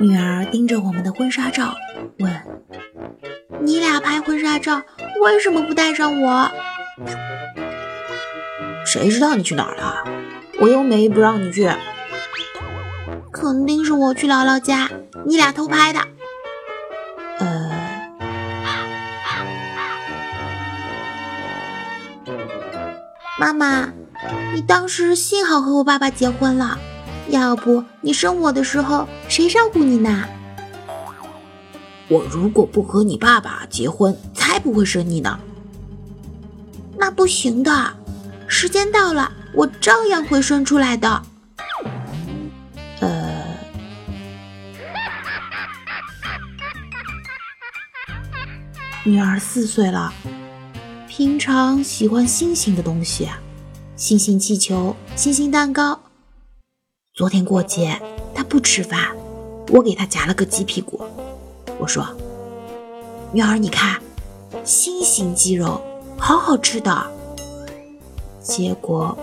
女儿盯着我们的婚纱照，问：“你俩拍婚纱照，为什么不带上我？”谁知道你去哪儿了？我又没不让你去。肯定是我去姥姥家，你俩偷拍的。呃，妈妈，你当时幸好和我爸爸结婚了，要不你生我的时候谁照顾你呢？我如果不和你爸爸结婚，才不会生你呢。那不行的，时间到了，我照样会生出来的。呃，女儿四岁了，平常喜欢星星的东西，星星气球、星星蛋糕。昨天过节，她不吃饭，我给她夹了个鸡屁股。我说：“女儿，你看，心形鸡肉，好好吃的。”结果，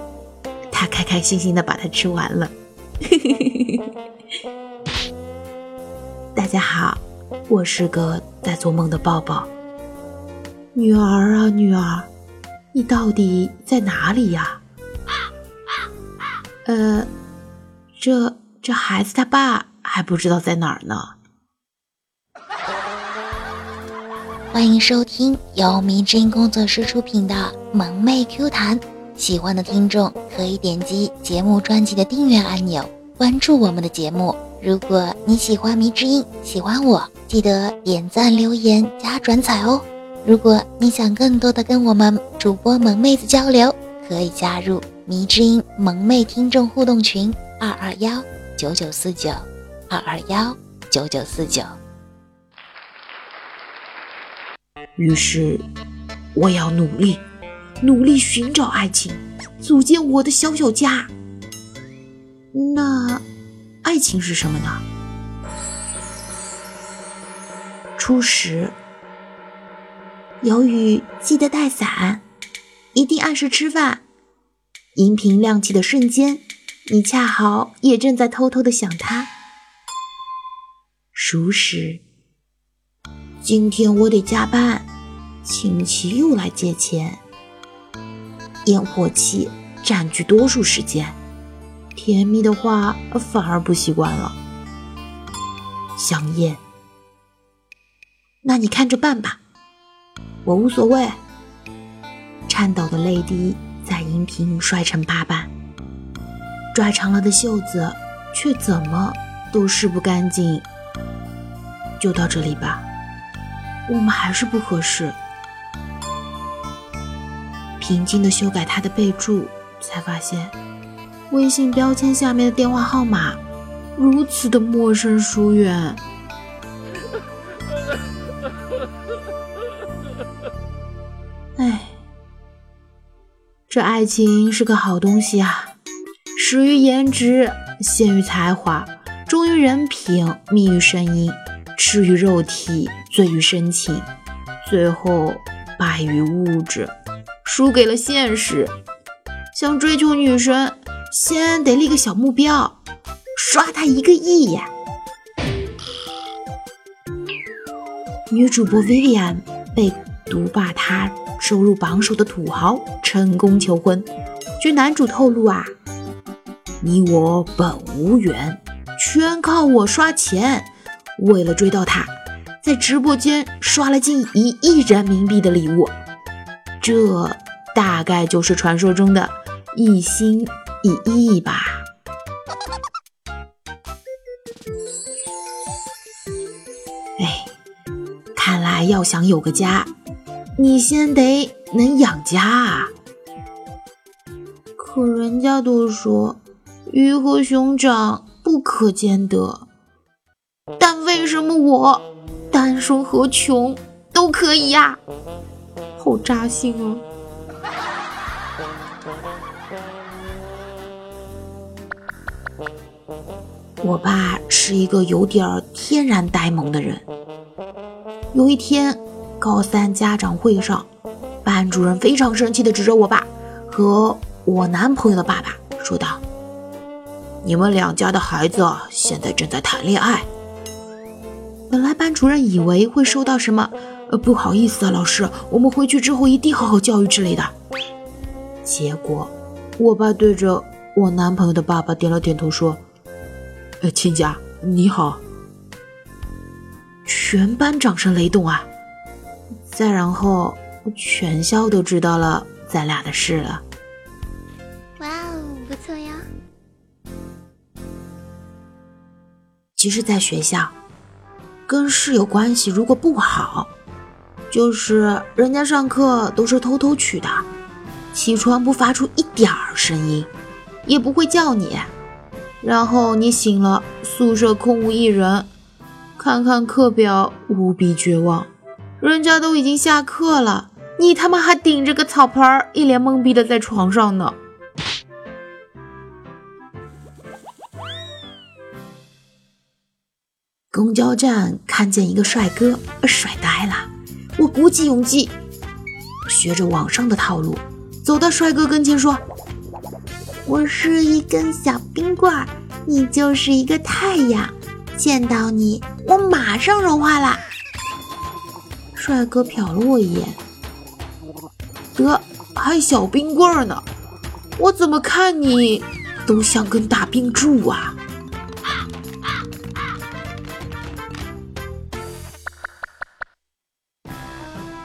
她开开心心的把它吃完了。大家好，我是个在做梦的抱抱。女儿啊，女儿，你到底在哪里呀？呃，这这孩子他爸还不知道在哪儿呢。欢迎收听由迷之音工作室出品的《萌妹 Q 弹》。喜欢的听众可以点击节目专辑的订阅按钮，关注我们的节目。如果你喜欢迷之音，喜欢我，记得点赞、留言、加转载哦。如果你想更多的跟我们主播萌妹子交流，可以加入迷之音萌妹听众互动群：二二幺九九四九二二幺九九四九。于是，我要努力。努力寻找爱情，组建我的小小家。那爱情是什么呢？初十，有雨记得带伞，一定按时吃饭。荧屏亮起的瞬间，你恰好也正在偷偷的想他。熟识，今天我得加班，亲戚又来借钱。烟火气占据多数时间，甜蜜的话反而不习惯了。香烟，那你看着办吧，我无所谓。颤抖的泪滴在银屏摔成八瓣，拽长了的袖子却怎么都湿不干净。就到这里吧，我们还是不合适。平静的修改他的备注，才发现微信标签下面的电话号码如此的陌生疏远。哎，这爱情是个好东西啊，始于颜值，陷于才华，忠于人品，迷于声音，痴于肉体，醉于深情，最后败于物质。输给了现实。想追求女神，先得立个小目标，刷她一个亿呀！女主播 Vivian 被独霸她收入榜首的土豪成功求婚。据男主透露啊，你我本无缘，全靠我刷钱。为了追到他，在直播间刷了近一亿人民币的礼物。这大概就是传说中的一心一意吧。哎，看来要想有个家，你先得能养家啊。可人家都说鱼和熊掌不可兼得，但为什么我单身和穷都可以呀？好扎心啊！我爸是一个有点天然呆萌的人。有一天，高三家长会上，班主任非常生气的指着我爸和我男朋友的爸爸说道：“你们两家的孩子现在正在谈恋爱。本来班主任以为会收到什么，呃，不好意思啊，老师，我们回去之后一定好好教育之类的。结果，我爸对着我男朋友的爸爸点了点头，说：“呃，亲家你好。”全班掌声雷动啊！再然后，全校都知道了咱俩的事了。其实，在学校。跟室友关系如果不好，就是人家上课都是偷偷去的，起床不发出一点儿声音，也不会叫你，然后你醒了，宿舍空无一人，看看课表，无比绝望，人家都已经下课了，你他妈还顶着个草盆儿，一脸懵逼的在床上呢。公交站看见一个帅哥，帅呆了。我鼓起勇气，学着网上的套路，走到帅哥跟前说：“我是一根小冰棍儿，你就是一个太阳，见到你我马上融化了。”帅哥瞟了我一眼，得还小冰棍儿呢，我怎么看你都像根大冰柱啊！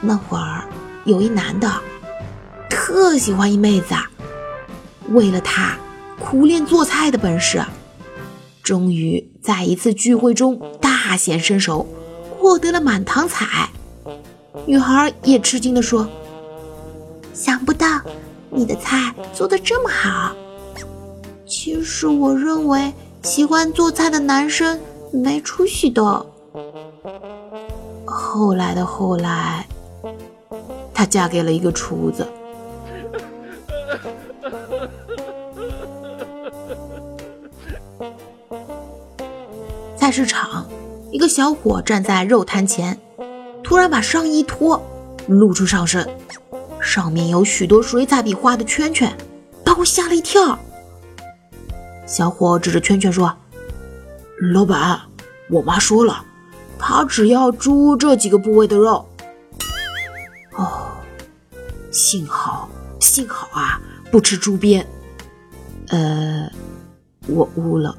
那会儿有一男的特喜欢一妹子，为了她苦练做菜的本事，终于在一次聚会中大显身手，获得了满堂彩。女孩也吃惊地说：“想不到你的菜做的这么好。其实我认为喜欢做菜的男生没出息的。”后来的后来。她嫁给了一个厨子。菜市场，一个小伙站在肉摊前，突然把上衣脱，露出上身，上面有许多水彩笔画的圈圈，把我吓了一跳。小伙指着圈圈说：“老板，我妈说了，她只要猪这几个部位的肉。”哦，幸好幸好啊，不吃猪鞭。呃，我悟了，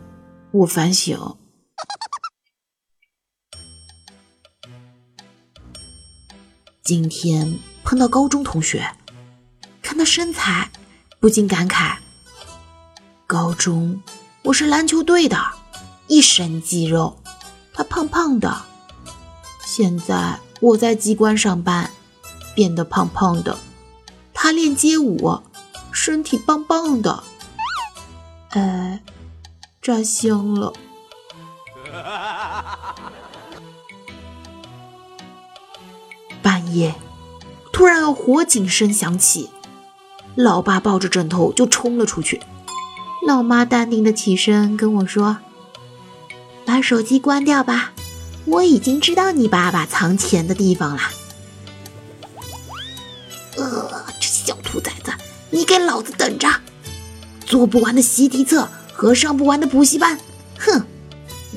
我反省。今天碰到高中同学，看他身材，不禁感慨：高中我是篮球队的，一身肌肉，他胖胖的。现在我在机关上班。变得胖胖的，他练街舞，身体棒棒的，哎，扎心了。半夜，突然有火警声响起，老爸抱着枕头就冲了出去，老妈淡定的起身跟我说：“把手机关掉吧，我已经知道你爸爸藏钱的地方了。”你给老子等着！做不完的习题册和上不完的补习班，哼，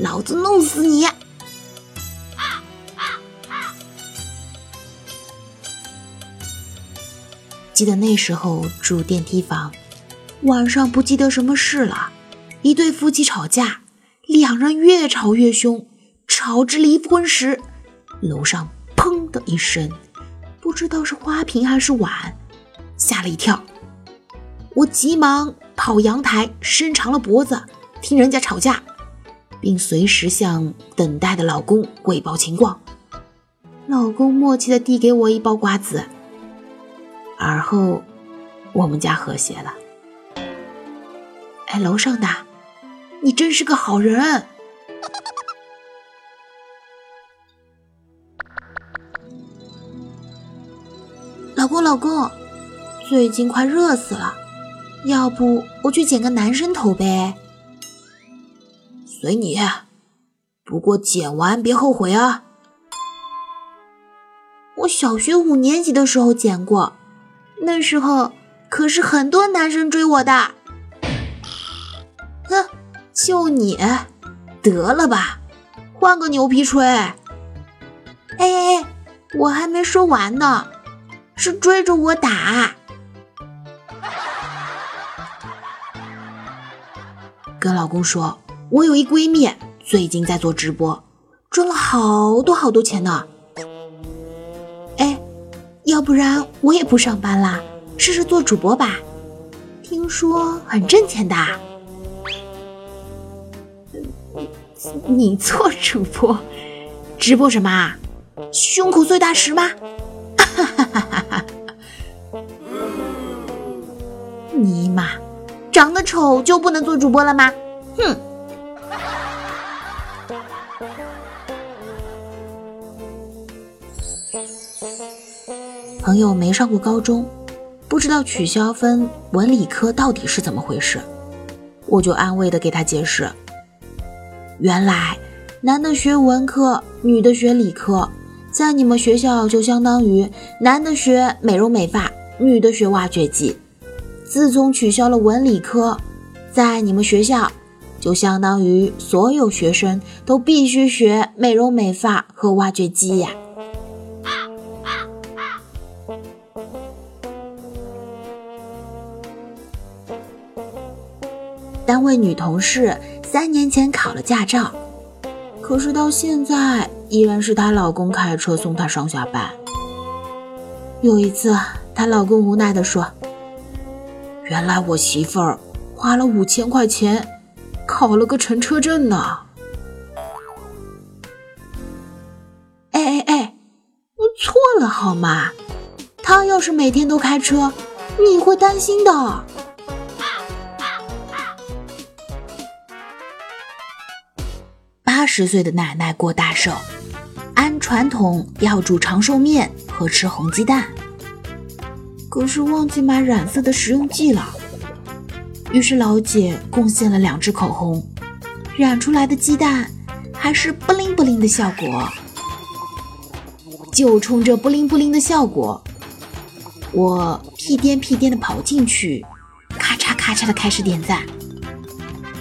老子弄死你！记得那时候住电梯房，晚上不记得什么事了，一对夫妻吵架，两人越吵越凶，吵至离婚时，楼上砰的一声，不知道是花瓶还是碗，吓了一跳。我急忙跑阳台，伸长了脖子听人家吵架，并随时向等待的老公汇报情况。老公默契地递给我一包瓜子，而后我们家和谐了。哎，楼上的，你真是个好人。老公，老公，最近快热死了。要不我去剪个男生头呗？随你，不过剪完别后悔啊！我小学五年级的时候剪过，那时候可是很多男生追我的。哼，就你，得了吧，换个牛皮吹。哎哎哎，我还没说完呢，是追着我打。跟老公说，我有一闺蜜最近在做直播，赚了好多好多钱呢。哎，要不然我也不上班啦，试试做主播吧，听说很挣钱的。你做主播，直播什么啊？胸口碎大石吗？哈哈哈哈哈！尼玛，长得丑就不能做主播了吗？哼！朋友没上过高中，不知道取消分文理科到底是怎么回事，我就安慰的给他解释。原来，男的学文科，女的学理科，在你们学校就相当于男的学美容美发，女的学挖掘机。自从取消了文理科，在你们学校就相当于所有学生都必须学美容美发和挖掘机呀。单位女同事。三年前考了驾照，可是到现在依然是她老公开车送她上下班。有一次，她老公无奈地说：“原来我媳妇儿花了五千块钱考了个乘车证呢。”哎哎哎，我错了好吗？他要是每天都开车，你会担心的。八十岁的奶奶过大寿，按传统要煮长寿面和吃红鸡蛋，可是忘记买染色的食用剂了。于是老姐贡献了两支口红，染出来的鸡蛋还是不灵不灵的效果。就冲这不灵不灵的效果，我屁颠屁颠的跑进去，咔嚓咔嚓的开始点赞。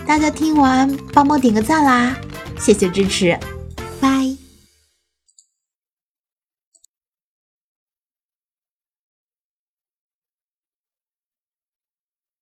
大家听完帮忙点个赞啦！谢谢支持。